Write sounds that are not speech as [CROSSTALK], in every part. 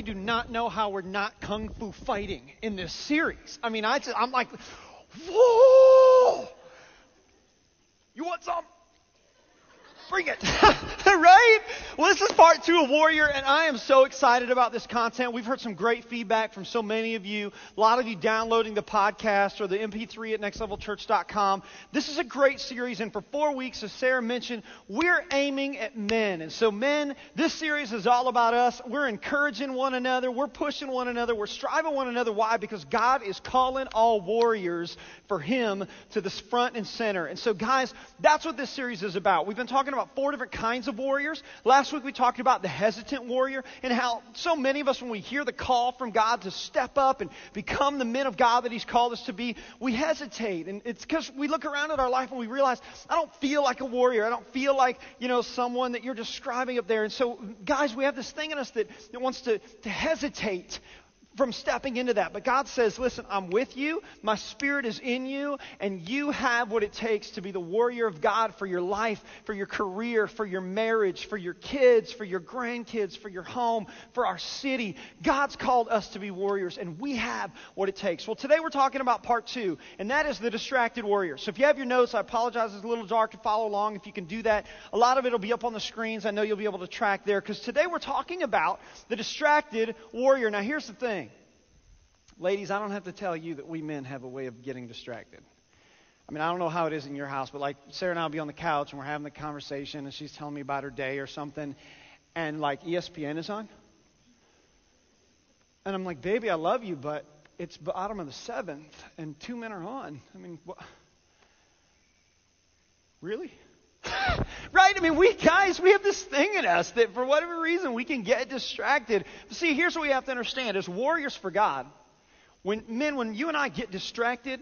do not know how we're not kung fu fighting in this series. I mean, I just, I'm like, whoa! You want some? Bring it. [LAUGHS] right? Well, this is part two of Warrior, and I am so excited about this content. We've heard some great feedback from so many of you. A lot of you downloading the podcast or the MP3 at nextlevelchurch.com. This is a great series, and for four weeks, as Sarah mentioned, we're aiming at men. And so, men, this series is all about us. We're encouraging one another. We're pushing one another. We're striving one another. Why? Because God is calling all warriors for Him to the front and center. And so, guys, that's what this series is about. We've been talking about about four different kinds of warriors. Last week we talked about the hesitant warrior and how so many of us, when we hear the call from God to step up and become the men of God that He's called us to be, we hesitate. And it's because we look around at our life and we realize, I don't feel like a warrior. I don't feel like, you know, someone that you're describing up there. And so, guys, we have this thing in us that, that wants to, to hesitate from stepping into that. But God says, listen, I'm with you. My spirit is in you. And you have what it takes to be the warrior of God for your life, for your career, for your marriage, for your kids, for your grandkids, for your home, for our city. God's called us to be warriors, and we have what it takes. Well, today we're talking about part two, and that is the distracted warrior. So if you have your notes, I apologize, it's a little dark to follow along. If you can do that, a lot of it will be up on the screens. I know you'll be able to track there, because today we're talking about the distracted warrior. Now, here's the thing. Ladies, I don't have to tell you that we men have a way of getting distracted. I mean, I don't know how it is in your house, but like Sarah and I will be on the couch and we're having the conversation and she's telling me about her day or something, and like ESPN is on. And I'm like, baby, I love you, but it's bottom of the seventh and two men are on. I mean, what? Really? [LAUGHS] right? I mean, we guys, we have this thing in us that for whatever reason we can get distracted. See, here's what we have to understand as warriors for God, when, men, when you and I get distracted,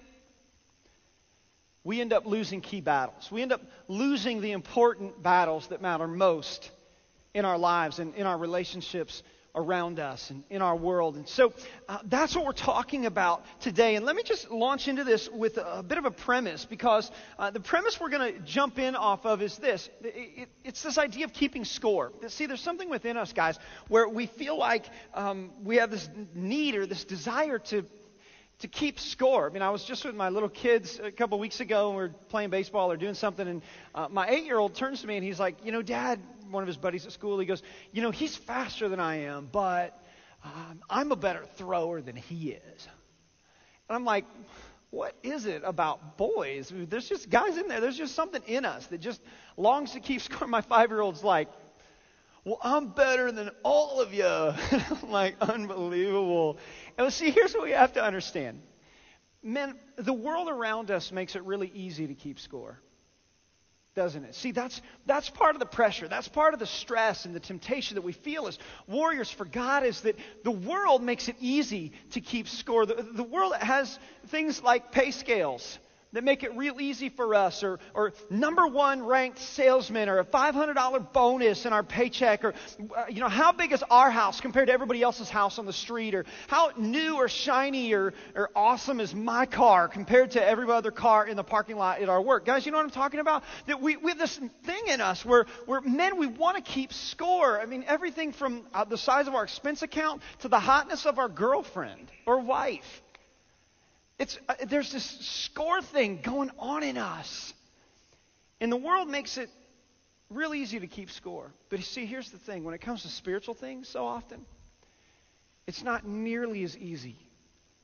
we end up losing key battles. We end up losing the important battles that matter most in our lives and in our relationships around us and in our world. And so uh, that's what we're talking about today. And let me just launch into this with a, a bit of a premise because uh, the premise we're going to jump in off of is this it, it, it's this idea of keeping score. See, there's something within us, guys, where we feel like um, we have this need or this desire to to keep score. I mean, I was just with my little kids a couple weeks ago, and we were playing baseball or doing something, and uh, my eight-year-old turns to me and he's like, "You know, Dad, one of his buddies at school, he goes, You know, he's faster than I am, but um, I'm a better thrower than he is. And I'm like, What is it about boys? There's just guys in there. There's just something in us that just longs to keep [LAUGHS] score." My five year old's like, well, I'm better than all of you. [LAUGHS] Like, unbelievable. And see, here's what we have to understand. Men, the world around us makes it really easy to keep score doesn't it? See, that's, that's part of the pressure. That's part of the stress and the temptation that we feel as warriors for God is that the world makes it easy to keep score. The, the world has things like pay scales that make it real easy for us, or, or number one ranked salesman, or a $500 bonus in our paycheck, or, uh, you know, how big is our house compared to everybody else's house on the street, or how new or shiny or, or awesome is my car compared to every other car in the parking lot at our work. Guys, you know what I'm talking about? That we, we have this thing in us where, where men, we want to keep score. I mean, everything from uh, the size of our expense account to the hotness of our girlfriend or wife. It's, uh, there's this score thing going on in us. And the world makes it real easy to keep score. But you see, here's the thing when it comes to spiritual things, so often, it's not nearly as easy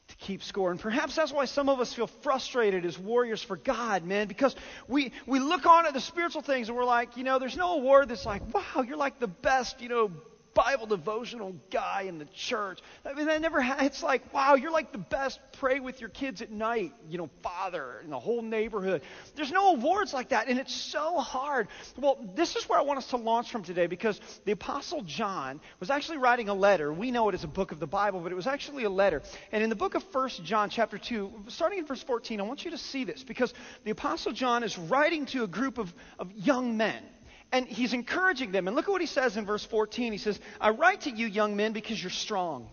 to keep score. And perhaps that's why some of us feel frustrated as warriors for God, man, because we, we look on at the spiritual things and we're like, you know, there's no award that's like, wow, you're like the best, you know, Bible devotional guy in the church. I mean, I never had, it's like, wow, you're like the best pray with your kids at night, you know, father in the whole neighborhood. There's no awards like that, and it's so hard. Well, this is where I want us to launch from today because the Apostle John was actually writing a letter. We know it as a book of the Bible, but it was actually a letter. And in the book of 1 John, chapter 2, starting in verse 14, I want you to see this because the Apostle John is writing to a group of, of young men. And he's encouraging them. And look at what he says in verse 14. He says, I write to you, young men, because you're strong.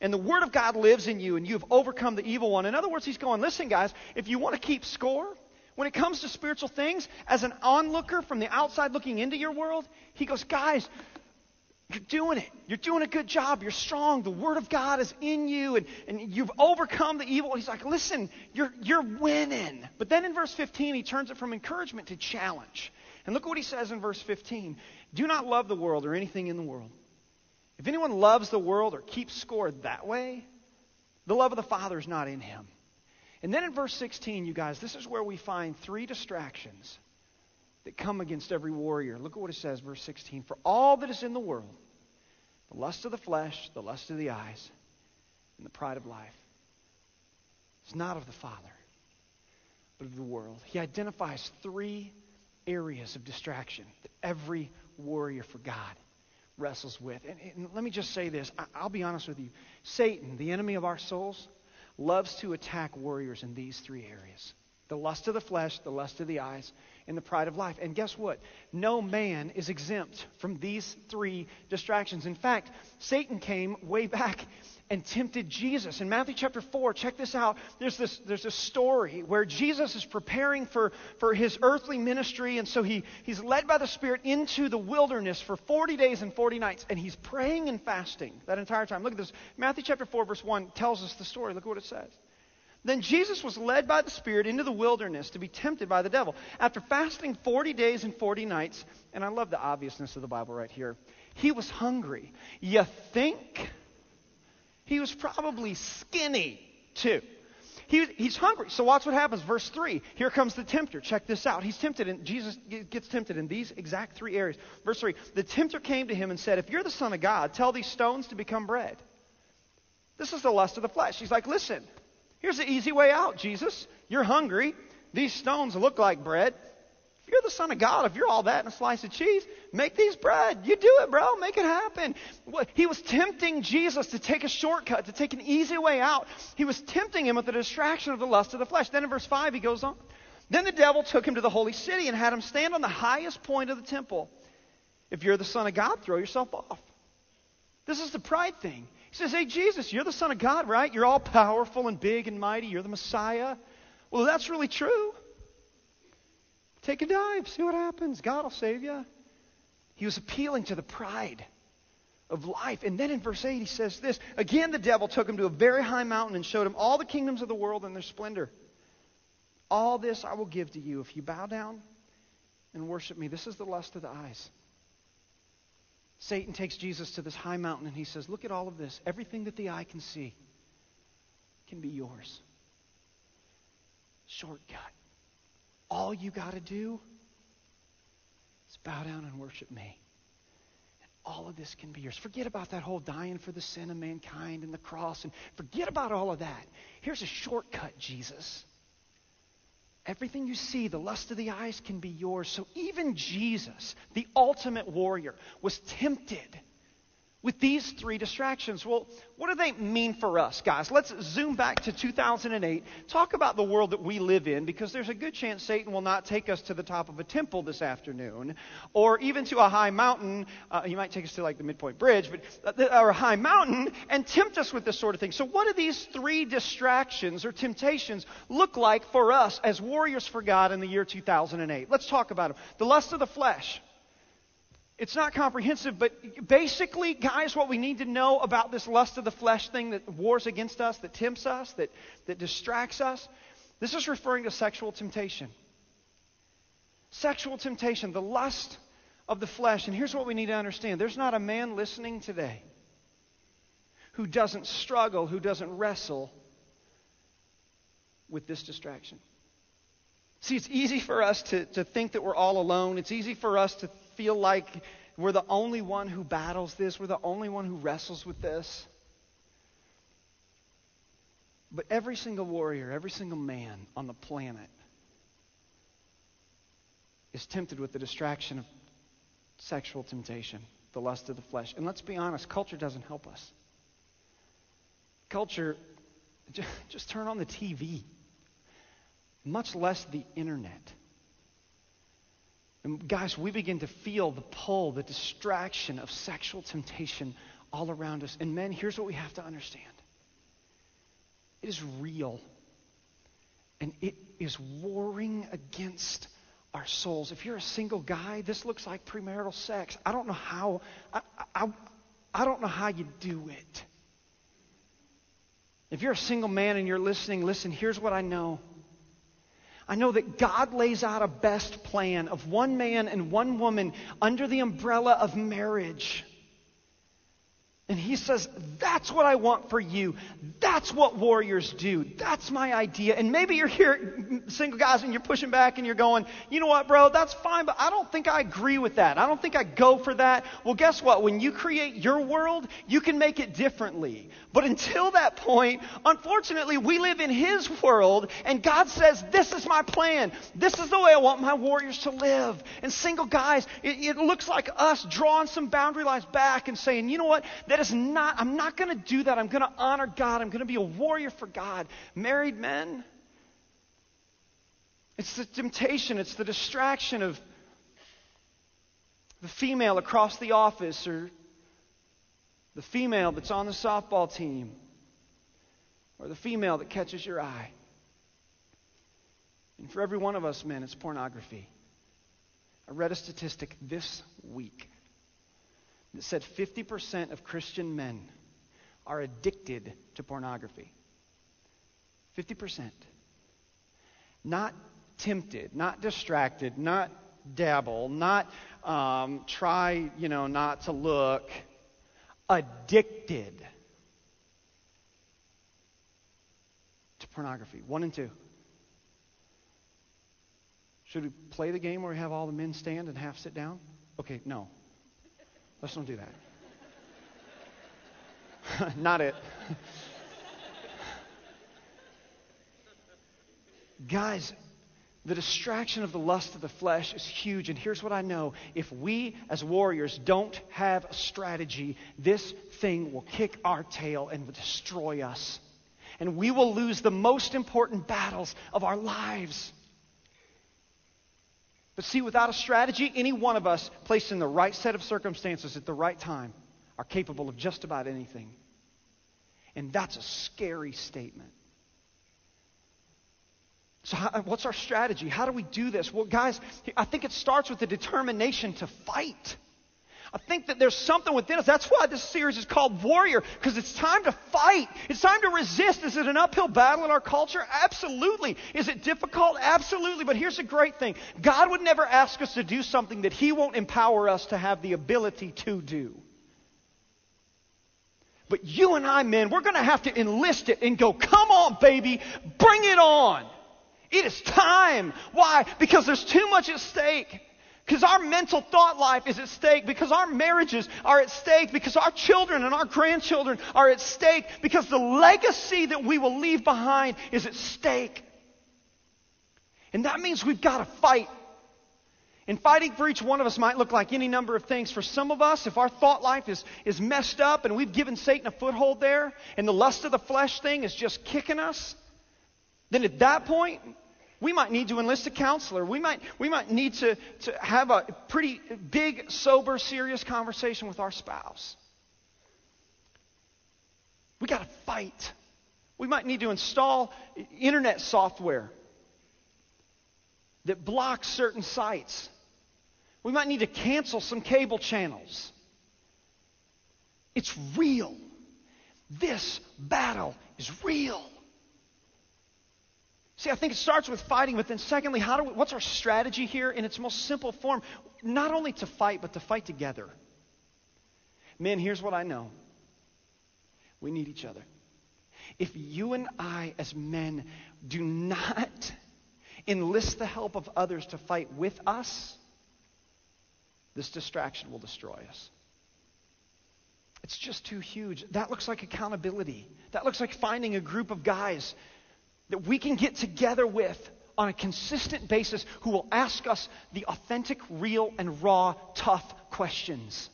And the Word of God lives in you, and you've overcome the evil one. In other words, he's going, listen, guys, if you want to keep score, when it comes to spiritual things, as an onlooker from the outside looking into your world, he goes, guys, You're doing it. You're doing a good job. You're strong. The Word of God is in you, and, and you've overcome the evil. He's like, listen, you're, you're winning. But then in verse 15, he turns it from encouragement to challenge. And look what he says in verse 15 Do not love the world or anything in the world. If anyone loves the world or keeps score that way, the love of the Father is not in him. And then in verse 16, you guys, this is where we find three distractions that come against every warrior. Look at what it says, verse 16. For all that is in the world, the lust of the flesh, the lust of the eyes, and the pride of life, is not of the Father, but of the world. He identifies three areas of distraction that every warrior for God wrestles with. And, and let me just say this I, I'll be honest with you. Satan, the enemy of our souls, loves to attack warriors in these three areas the lust of the flesh, the lust of the eyes, and the pride of life. And guess what? No man is exempt from these three distractions. In fact, Satan came way back and tempted Jesus. In Matthew chapter 4, check this out. There's this, there's a story where Jesus is preparing for, for his earthly ministry, and so he, he's led by the Spirit into the wilderness for 40 days and 40 nights, and he's praying and fasting that entire time. Look at this. Matthew chapter 4, verse 1 tells us the story. Look at what it says. Then Jesus was led by the Spirit into the wilderness to be tempted by the devil. After fasting 40 days and 40 nights, and I love the obviousness of the Bible right here, he was hungry. You think? He was probably skinny, too. He, he's hungry. So watch what happens. Verse 3. Here comes the tempter. Check this out. He's tempted, and Jesus gets tempted in these exact three areas. Verse 3. The tempter came to him and said, If you're the Son of God, tell these stones to become bread. This is the lust of the flesh. He's like, Listen, Here's the easy way out, Jesus. You're hungry. These stones look like bread. You're the Son of God, if you're all that and a slice of cheese, make these bread. You do it, bro. Make it happen. He was tempting Jesus to take a shortcut, to take an easy way out. He was tempting him with the distraction of the lust of the flesh. Then in verse 5, he goes on. Then the devil took him to the holy city and had him stand on the highest point of the temple. If you're the Son of God, throw yourself off. This is the pride thing. He says, Hey, Jesus, you're the Son of God, right? You're all powerful and big and mighty. You're the Messiah. Well, that's really true. Take a dive, see what happens. God will save you. He was appealing to the pride of life. And then in verse 8, he says this Again, the devil took him to a very high mountain and showed him all the kingdoms of the world and their splendor. All this I will give to you if you bow down and worship me. This is the lust of the eyes. Satan takes Jesus to this high mountain and he says, Look at all of this. Everything that the eye can see can be yours. Shortcut. All you got to do is bow down and worship me. And all of this can be yours. Forget about that whole dying for the sin of mankind and the cross and forget about all of that. Here's a shortcut, Jesus. Everything you see, the lust of the eyes can be yours. So even Jesus, the ultimate warrior, was tempted with these three distractions. Well, what do they mean for us, guys? Let's zoom back to 2008. Talk about the world that we live in, because there's a good chance Satan will not take us to the top of a temple this afternoon, or even to a high mountain. Uh, he might take us to like the Midpoint Bridge, but uh, or a high mountain, and tempt us with this sort of thing. So, what do these three distractions or temptations look like for us as warriors for God in the year 2008? Let's talk about them. The lust of the flesh. It's not comprehensive, but basically, guys, what we need to know about this lust of the flesh thing that wars against us, that tempts us, that, that distracts us, this is referring to sexual temptation. Sexual temptation, the lust of the flesh. And here's what we need to understand there's not a man listening today who doesn't struggle, who doesn't wrestle with this distraction. See, it's easy for us to, to think that we're all alone. It's easy for us to feel like we're the only one who battles this, we're the only one who wrestles with this. But every single warrior, every single man on the planet is tempted with the distraction of sexual temptation, the lust of the flesh. And let's be honest, culture doesn't help us. Culture, [LAUGHS] just turn on the TV, much less the internet. And guys, we begin to feel the pull, the distraction of sexual temptation all around us. And men, here's what we have to understand it is real, and it is warring against our souls. If you're a single guy, this looks like premarital sex. I don't know how, I, I, I don't know how you do it. If you're a single man and you're listening, listen, here's what I know. I know that God lays out a best plan of one man and one woman under the umbrella of marriage. And he says, That's what I want for you. That's what warriors do. That's my idea. And maybe you're here, single guys, and you're pushing back and you're going, You know what, bro? That's fine, but I don't think I agree with that. I don't think I go for that. Well, guess what? When you create your world, you can make it differently. But until that point, unfortunately, we live in his world, and God says, This is my plan. This is the way I want my warriors to live. And single guys, it, it looks like us drawing some boundary lines back and saying, You know what? That is not, I'm not going to do that. I'm going to honor God. I'm going to be a warrior for God. Married men, it's the temptation, it's the distraction of the female across the office or the female that's on the softball team or the female that catches your eye. And for every one of us men, it's pornography. I read a statistic this week that said 50% of Christian men are addicted to pornography. 50%. Not tempted, not distracted, not dabble, not um, try, you know, not to look. Addicted to pornography. One and two. Should we play the game where we have all the men stand and half sit down? Okay, no. Let's don't do that. [LAUGHS] Not it. [LAUGHS] Guys, the distraction of the lust of the flesh is huge. And here's what I know if we as warriors don't have a strategy, this thing will kick our tail and will destroy us. And we will lose the most important battles of our lives. But see, without a strategy, any one of us placed in the right set of circumstances at the right time are capable of just about anything. And that's a scary statement. So, how, what's our strategy? How do we do this? Well, guys, I think it starts with the determination to fight. I think that there's something within us. That's why this series is called Warrior, because it's time to fight. It's time to resist. Is it an uphill battle in our culture? Absolutely. Is it difficult? Absolutely. But here's the great thing God would never ask us to do something that He won't empower us to have the ability to do. But you and I, men, we're going to have to enlist it and go, come on, baby, bring it on. It is time. Why? Because there's too much at stake. Because our mental thought life is at stake, because our marriages are at stake, because our children and our grandchildren are at stake, because the legacy that we will leave behind is at stake. And that means we've got to fight. And fighting for each one of us might look like any number of things. For some of us, if our thought life is, is messed up and we've given Satan a foothold there, and the lust of the flesh thing is just kicking us, then at that point, we might need to enlist a counselor. We might, we might need to, to have a pretty big, sober, serious conversation with our spouse. We got to fight. We might need to install internet software that blocks certain sites. We might need to cancel some cable channels. It's real. This battle is real. See, I think it starts with fighting, but then secondly, how do we, what's our strategy here in its most simple form? Not only to fight, but to fight together. Men, here's what I know. We need each other. If you and I, as men, do not [LAUGHS] enlist the help of others to fight with us, this distraction will destroy us. It's just too huge. That looks like accountability. That looks like finding a group of guys that we can get together with on a consistent basis who will ask us the authentic, real, and raw, tough questions.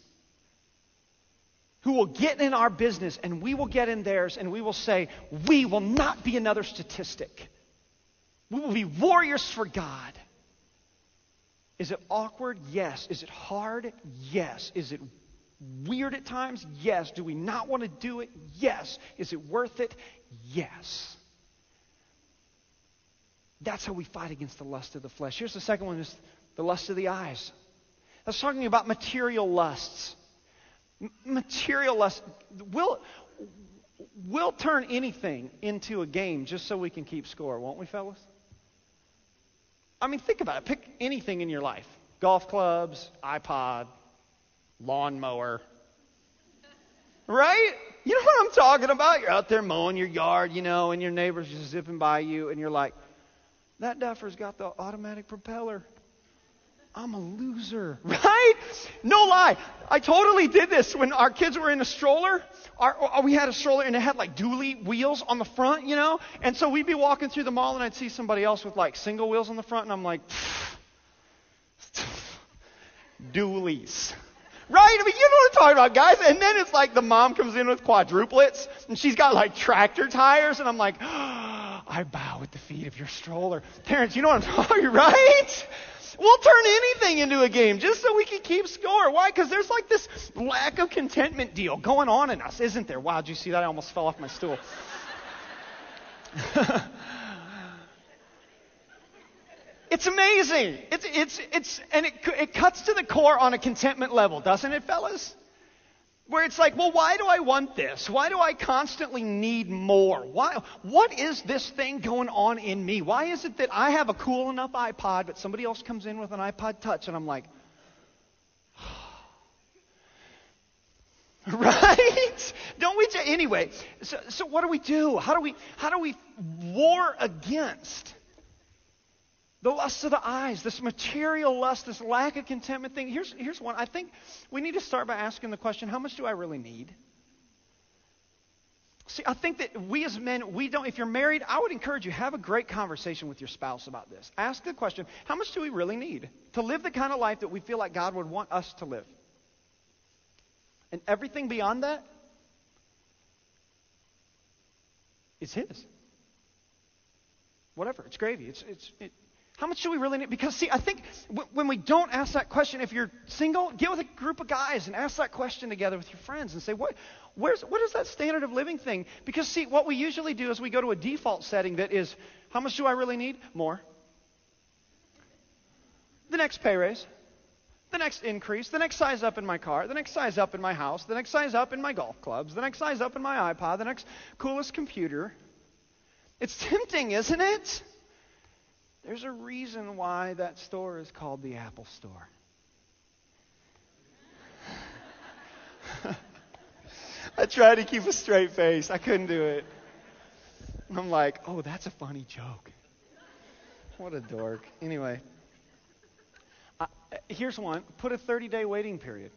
Who will get in our business and we will get in theirs and we will say, We will not be another statistic. We will be warriors for God. Is it awkward? Yes. Is it hard? Yes. Is it weird at times? Yes. Do we not want to do it? Yes. Is it worth it? Yes. That's how we fight against the lust of the flesh. Here's the second one is the lust of the eyes. That's talking about material lusts. material lust. We'll, we'll turn anything into a game just so we can keep score, won't we, fellas? I mean, think about it. Pick anything in your life golf clubs, iPod, lawnmower. Right? You know what I'm talking about? You're out there mowing your yard, you know, and your neighbor's just zipping by you, and you're like, that duffer's got the automatic propeller. I'm a loser, [LAUGHS] right? No lie. I totally did this when our kids were in a stroller. Our, oh, we had a stroller and it had like dually wheels on the front, you know? And so we'd be walking through the mall and I'd see somebody else with like single wheels on the front and I'm like, dualies. Right? I mean, you know what I'm talking about, guys. And then it's like the mom comes in with quadruplets and she's got like tractor tires and I'm like, oh, I bow at the feet of your stroller. Parents, you know what I'm [LAUGHS] talking, about, right? We'll turn anything into a game just so we can keep score. Why? Because there's like this lack of contentment deal going on in us, isn't there? Wow, did you see that? I almost fell off my stool. [LAUGHS] it's amazing. It's, it's, it's, and it, it cuts to the core on a contentment level, doesn't it, fellas? Where it's like, well, why do I want this? Why do I constantly need more? Why, what is this thing going on in me? Why is it that I have a cool enough iPod, but somebody else comes in with an iPod Touch, and I'm like, [SIGHS] right? Don't we? anyway, so, so what do we do? How do we? How do we war against? The lust of the eyes, this material lust, this lack of contentment thing. Here's, here's one. I think we need to start by asking the question how much do I really need? See, I think that we as men, we don't, if you're married, I would encourage you, have a great conversation with your spouse about this. Ask the question how much do we really need to live the kind of life that we feel like God would want us to live? And everything beyond that is His. Whatever, it's gravy. It's, it's, it, how much do we really need? Because, see, I think when we don't ask that question, if you're single, get with a group of guys and ask that question together with your friends and say, what, where's, what is that standard of living thing? Because, see, what we usually do is we go to a default setting that is, how much do I really need? More. The next pay raise. The next increase. The next size up in my car. The next size up in my house. The next size up in my golf clubs. The next size up in my iPod. The next coolest computer. It's [LAUGHS] tempting, isn't it? There's a reason why that store is called the Apple Store. [LAUGHS] I tried to keep a straight face. I couldn't do it. I'm like, oh, that's a funny joke. What a dork. Anyway, here's one put a 30 day waiting period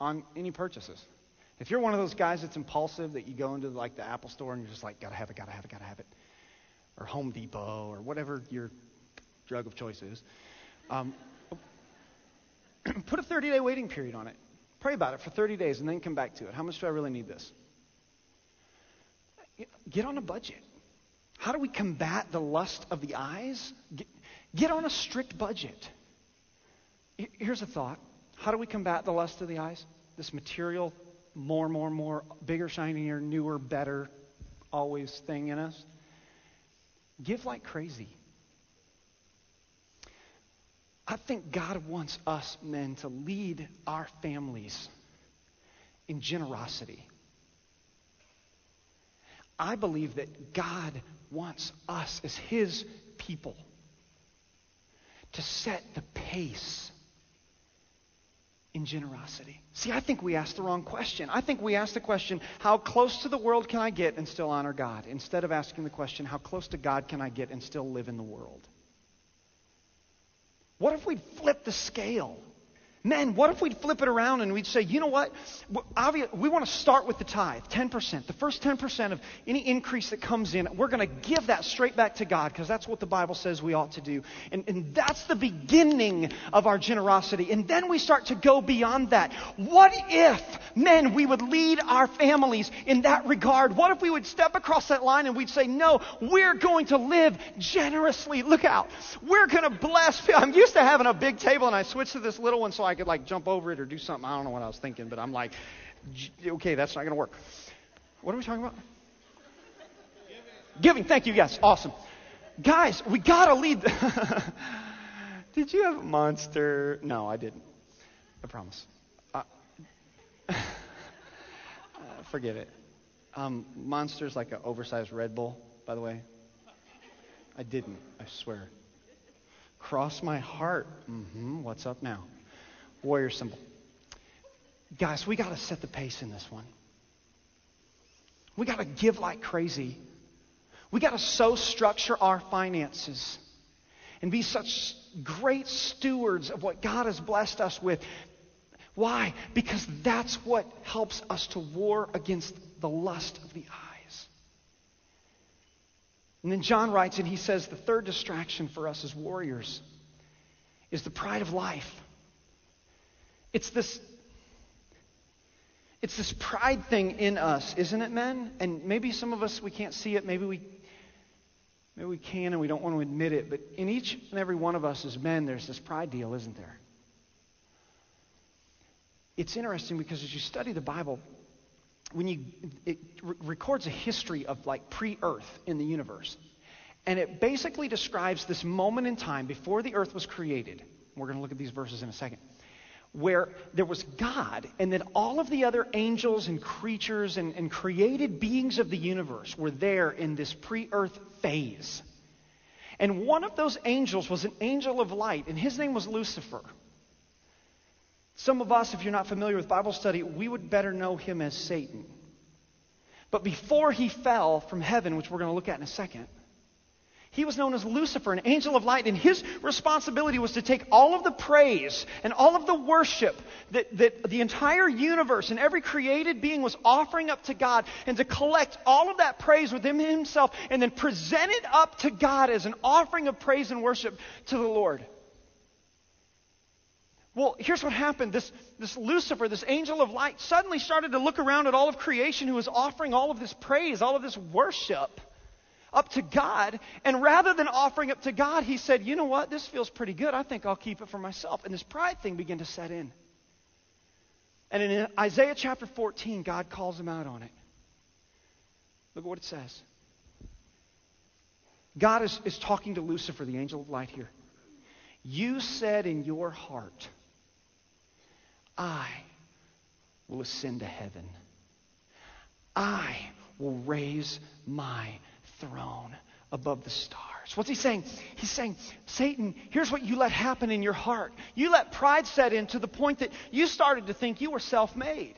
on any purchases. If you're one of those guys that's impulsive, that you go into like the Apple store and you're just like, gotta have it, gotta have it, gotta have it, or Home Depot, or whatever your drug of choice is. Um, put a 30 day waiting period on it. Pray about it for 30 days and then come back to it. How much do I really need this? Get on a budget. How do we combat the lust of the eyes? Get, get on a strict budget. Here's a thought. How do we combat the lust of the eyes? This material, more, more, more, bigger, shinier, newer, better, always thing in us. Give like crazy. I think God wants us men to lead our families in generosity. I believe that God wants us as His people to set the pace in generosity. See, I think we asked the wrong question. I think we asked the question, how close to the world can I get and still honor God? Instead of asking the question, how close to God can I get and still live in the world? What if we flip the scale? Men, what if we'd flip it around and we'd say, you know what? We want to start with the tithe, 10%. The first 10% of any increase that comes in, we're going to give that straight back to God because that's what the Bible says we ought to do. And, and that's the beginning of our generosity. And then we start to go beyond that. What if, men, we would lead our families in that regard? What if we would step across that line and we'd say, no, we're going to live generously. Look out. We're going to bless. I'm used to having a big table and I switched to this little one so I could like jump over it or do something. I don't know what I was thinking, but I'm like, okay, that's not going to work. What are we talking about? Giving. Giving. Thank you. Yes. Awesome. Guys, we got to lead. [LAUGHS] Did you have a monster? No, I didn't. I promise. Uh, [LAUGHS] forget it. Um, Monster's like an oversized Red Bull, by the way. I didn't, I swear. Cross my heart. Mm-hmm. What's up now? Warrior symbol. Guys, we got to set the pace in this one. We got to give like crazy. We got to so structure our finances and be such great stewards of what God has blessed us with. Why? Because that's what helps us to war against the lust of the eyes. And then John writes, and he says the third distraction for us as warriors is the pride of life. It's this it's this pride thing in us, isn't it, men? And maybe some of us we can't see it, maybe we maybe we can and we don't want to admit it, but in each and every one of us as men there's this pride deal, isn't there? It's interesting because as you study the Bible, when you it records a history of like pre-earth in the universe. And it basically describes this moment in time before the earth was created. We're going to look at these verses in a second. Where there was God, and then all of the other angels and creatures and, and created beings of the universe were there in this pre earth phase. And one of those angels was an angel of light, and his name was Lucifer. Some of us, if you're not familiar with Bible study, we would better know him as Satan. But before he fell from heaven, which we're going to look at in a second, he was known as Lucifer, an angel of light, and his responsibility was to take all of the praise and all of the worship that, that the entire universe and every created being was offering up to God, and to collect all of that praise within himself and then present it up to God as an offering of praise and worship to the Lord. Well, here's what happened. This, this Lucifer, this angel of light, suddenly started to look around at all of creation who was offering all of this praise, all of this worship up to God. And rather than offering up to God, he said, You know what? This feels pretty good. I think I'll keep it for myself. And this pride thing began to set in. And in Isaiah chapter 14, God calls him out on it. Look at what it says. God is, is talking to Lucifer, the angel of light, here. You said in your heart, I will ascend to heaven. I will raise my throne above the stars. What's he saying? He's saying, Satan, here's what you let happen in your heart. You let pride set in to the point that you started to think you were self made.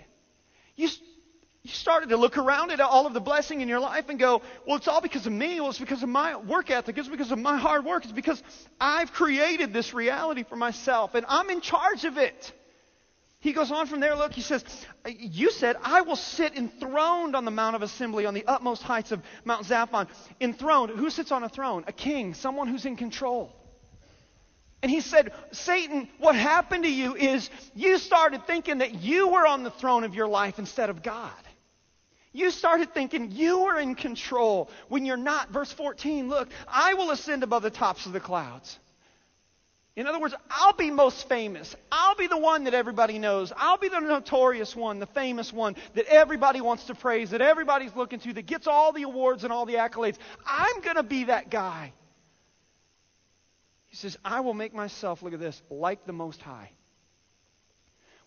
You, you started to look around at all of the blessing in your life and go, well, it's all because of me. Well, it's because of my work ethic. It's because of my hard work. It's because I've created this reality for myself and I'm in charge of it. He goes on from there, look, he says, You said, I will sit enthroned on the Mount of Assembly on the utmost heights of Mount Zaphon. Enthroned. Who sits on a throne? A king, someone who's in control. And he said, Satan, what happened to you is you started thinking that you were on the throne of your life instead of God. You started thinking you were in control when you're not. Verse 14, look, I will ascend above the tops of the clouds. In other words, I'll be most famous. I'll be the one that everybody knows. I'll be the notorious one, the famous one that everybody wants to praise, that everybody's looking to, that gets all the awards and all the accolades. I'm going to be that guy. He says, I will make myself, look at this, like the Most High.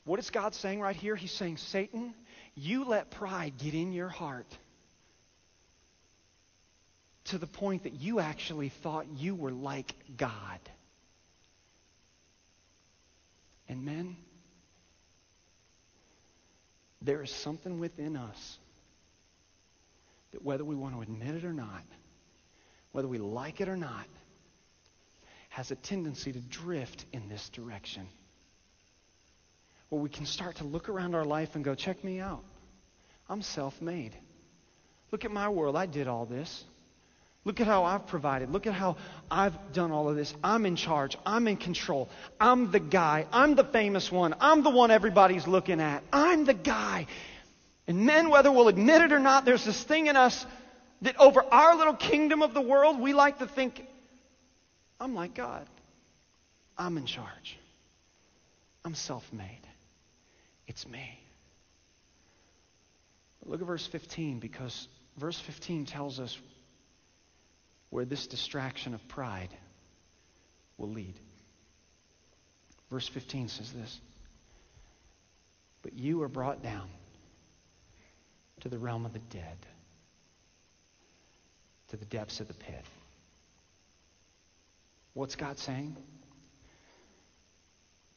What is God saying right here? He's saying, Satan, you let pride get in your heart to the point that you actually thought you were like God. And men, there is something within us that whether we want to admit it or not, whether we like it or not, has a tendency to drift in this direction. Where we can start to look around our life and go, check me out. I'm self made. Look at my world. I did all this. Look at how I've provided. Look at how I've done all of this. I'm in charge. I'm in control. I'm the guy. I'm the famous one. I'm the one everybody's looking at. I'm the guy. And men, whether we'll admit it or not, there's this thing in us that over our little kingdom of the world, we like to think, I'm like God. I'm in charge. I'm self made. It's me. Look at verse 15 because verse 15 tells us where this distraction of pride will lead. Verse 15 says this But you are brought down to the realm of the dead, to the depths of the pit. What's God saying?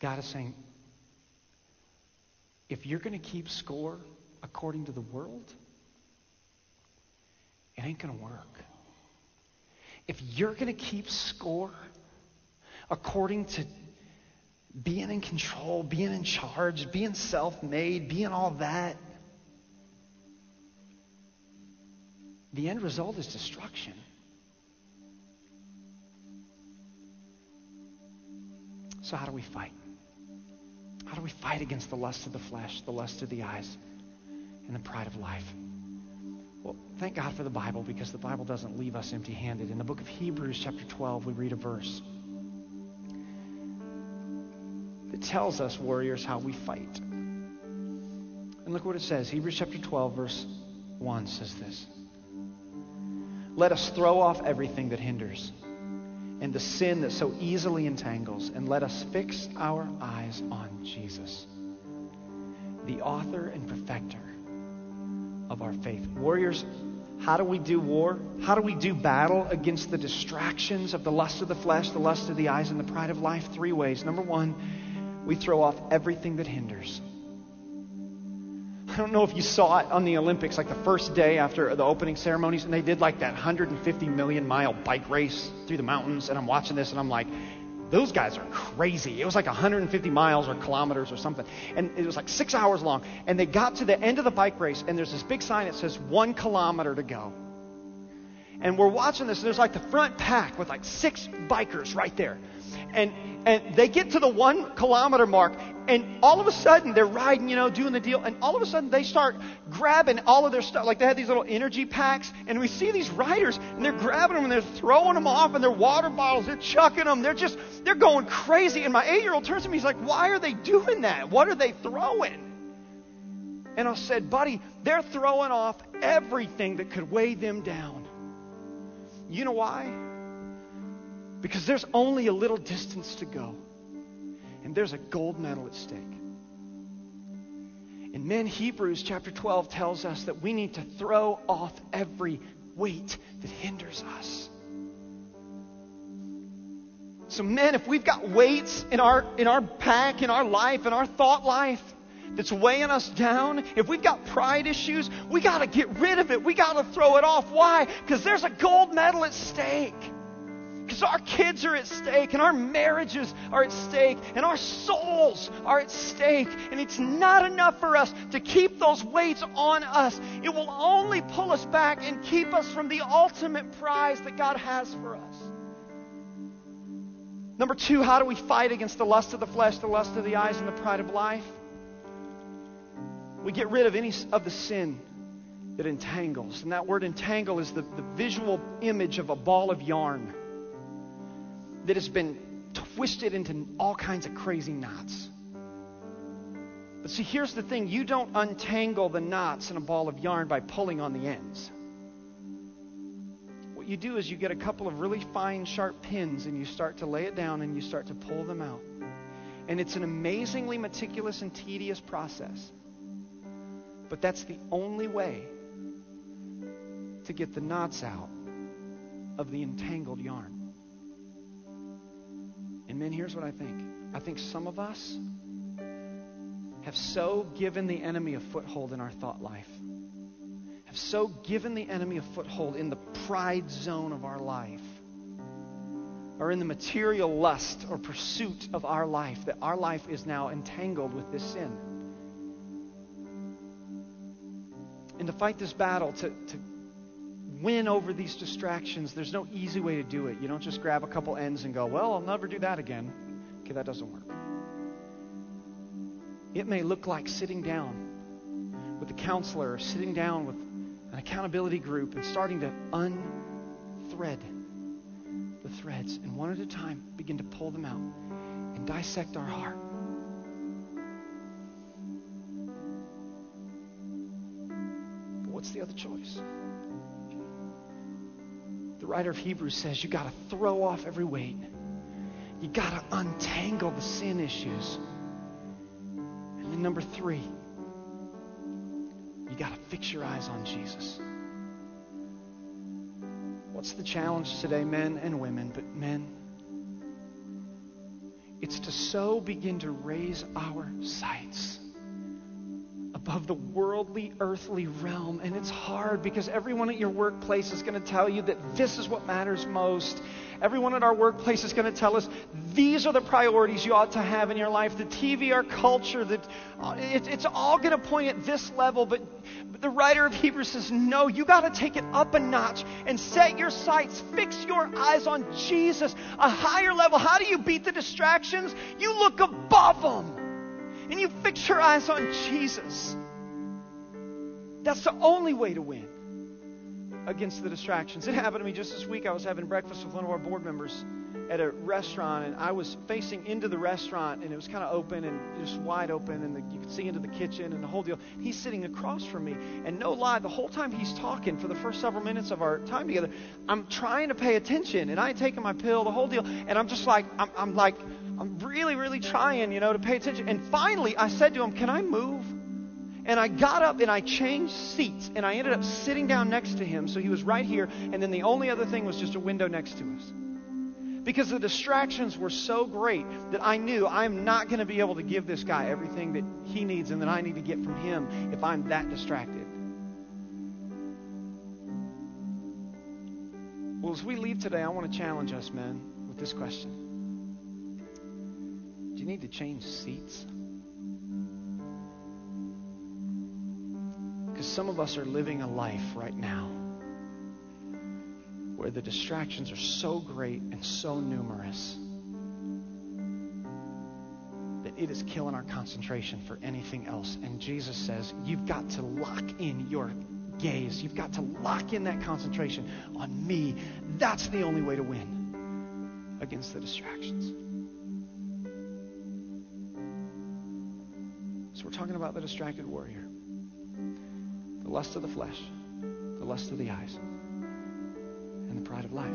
God is saying, if you're going to keep score according to the world, it ain't going to work. If you're going to keep score according to being in control, being in charge, being self made, being all that, the end result is destruction. So, how do we fight? How do we fight against the lust of the flesh, the lust of the eyes, and the pride of life? Well, thank God for the Bible because the Bible doesn't leave us empty handed. In the book of Hebrews, chapter 12, we read a verse that tells us, warriors, how we fight. And look what it says. Hebrews chapter 12, verse 1 says this Let us throw off everything that hinders and the sin that so easily entangles, and let us fix our eyes on Jesus, the author and perfecter of our faith. Warriors, how do we do war? How do we do battle against the distractions of the lust of the flesh, the lust of the eyes, and the pride of life? Three ways. Number one, we throw off everything that hinders. I don't know if you saw it on the Olympics, like the first day after the opening ceremonies, and they did like that 150 million mile bike race through the mountains. And I'm watching this and I'm like, those guys are crazy. It was like 150 miles or kilometers or something. And it was like six hours long. And they got to the end of the bike race, and there's this big sign that says one kilometer to go. And we're watching this, and there's like the front pack with like six bikers right there. And, and they get to the one kilometer mark, and all of a sudden they're riding, you know, doing the deal, and all of a sudden they start grabbing all of their stuff. Like they had these little energy packs, and we see these riders, and they're grabbing them and they're throwing them off, and their water bottles, they're chucking them. They're just, they're going crazy. And my eight year old turns to me, he's like, Why are they doing that? What are they throwing? And I said, Buddy, they're throwing off everything that could weigh them down. You know why? Because there's only a little distance to go, and there's a gold medal at stake. And men, Hebrews chapter 12 tells us that we need to throw off every weight that hinders us. So, men, if we've got weights in our, in our pack, in our life, in our thought life, that's weighing us down, if we've got pride issues, we got to get rid of it. We got to throw it off. Why? Because there's a gold medal at stake. Because our kids are at stake, and our marriages are at stake, and our souls are at stake. And it's not enough for us to keep those weights on us. It will only pull us back and keep us from the ultimate prize that God has for us. Number two, how do we fight against the lust of the flesh, the lust of the eyes, and the pride of life? We get rid of any of the sin that entangles. And that word entangle is the, the visual image of a ball of yarn that has been twisted into all kinds of crazy knots. But see, here's the thing you don't untangle the knots in a ball of yarn by pulling on the ends. What you do is you get a couple of really fine, sharp pins and you start to lay it down and you start to pull them out. And it's an amazingly meticulous and tedious process. But that's the only way to get the knots out of the entangled yarn. And men, here's what I think. I think some of us have so given the enemy a foothold in our thought life, have so given the enemy a foothold in the pride zone of our life, or in the material lust or pursuit of our life, that our life is now entangled with this sin. And to fight this battle, to, to win over these distractions, there's no easy way to do it. You don't just grab a couple ends and go, well, I'll never do that again. Okay, that doesn't work. It may look like sitting down with a counselor or sitting down with an accountability group and starting to unthread the threads and one at a time begin to pull them out and dissect our heart. But what's the other choice? The writer of Hebrews says you got to throw off every weight. You got to untangle the sin issues. And then number three, You got to fix your eyes on Jesus. What's the challenge today, men and women? But men, it's to so begin to raise our sights above the worldly, earthly realm. And it's hard because everyone at your workplace is going to tell you that this is what matters most. Everyone at our workplace is going to tell us these are the priorities you ought to have in your life. The TV, our culture, that uh, it, it's all going to point at this level. But, but the writer of Hebrews says, no, you got to take it up a notch and set your sights, fix your eyes on Jesus, a higher level. How do you beat the distractions? You look above them and you fix your eyes on Jesus. That's the only way to win against the distractions. It happened to me just this week. I was having breakfast with one of our board members at a restaurant, and I was facing into the restaurant, and it was kind of open and just wide open, and the, you could see into the kitchen and the whole deal. He's sitting across from me, and no lie, the whole time he's talking for the first several minutes of our time together, I'm trying to pay attention, and I ain't taking my pill, the whole deal, and I'm just like, I'm, I'm like, I'm really, really trying, you know, to pay attention. And finally, I said to him, Can I move? And I got up and I changed seats and I ended up sitting down next to him. So he was right here. And then the only other thing was just a window next to us. Because the distractions were so great that I knew I'm not going to be able to give this guy everything that he needs and that I need to get from him if I'm that distracted. Well, as we leave today, I want to challenge us, men, with this question you need to change seats? Because some of us are living a life right now where the distractions are so great and so numerous that it is killing our concentration for anything else. And Jesus says, you've got to lock in your gaze. You've got to lock in that concentration on me. That's the only way to win against the distractions. Talking about the distracted warrior the lust of the flesh, the lust of the eyes, and the pride of life.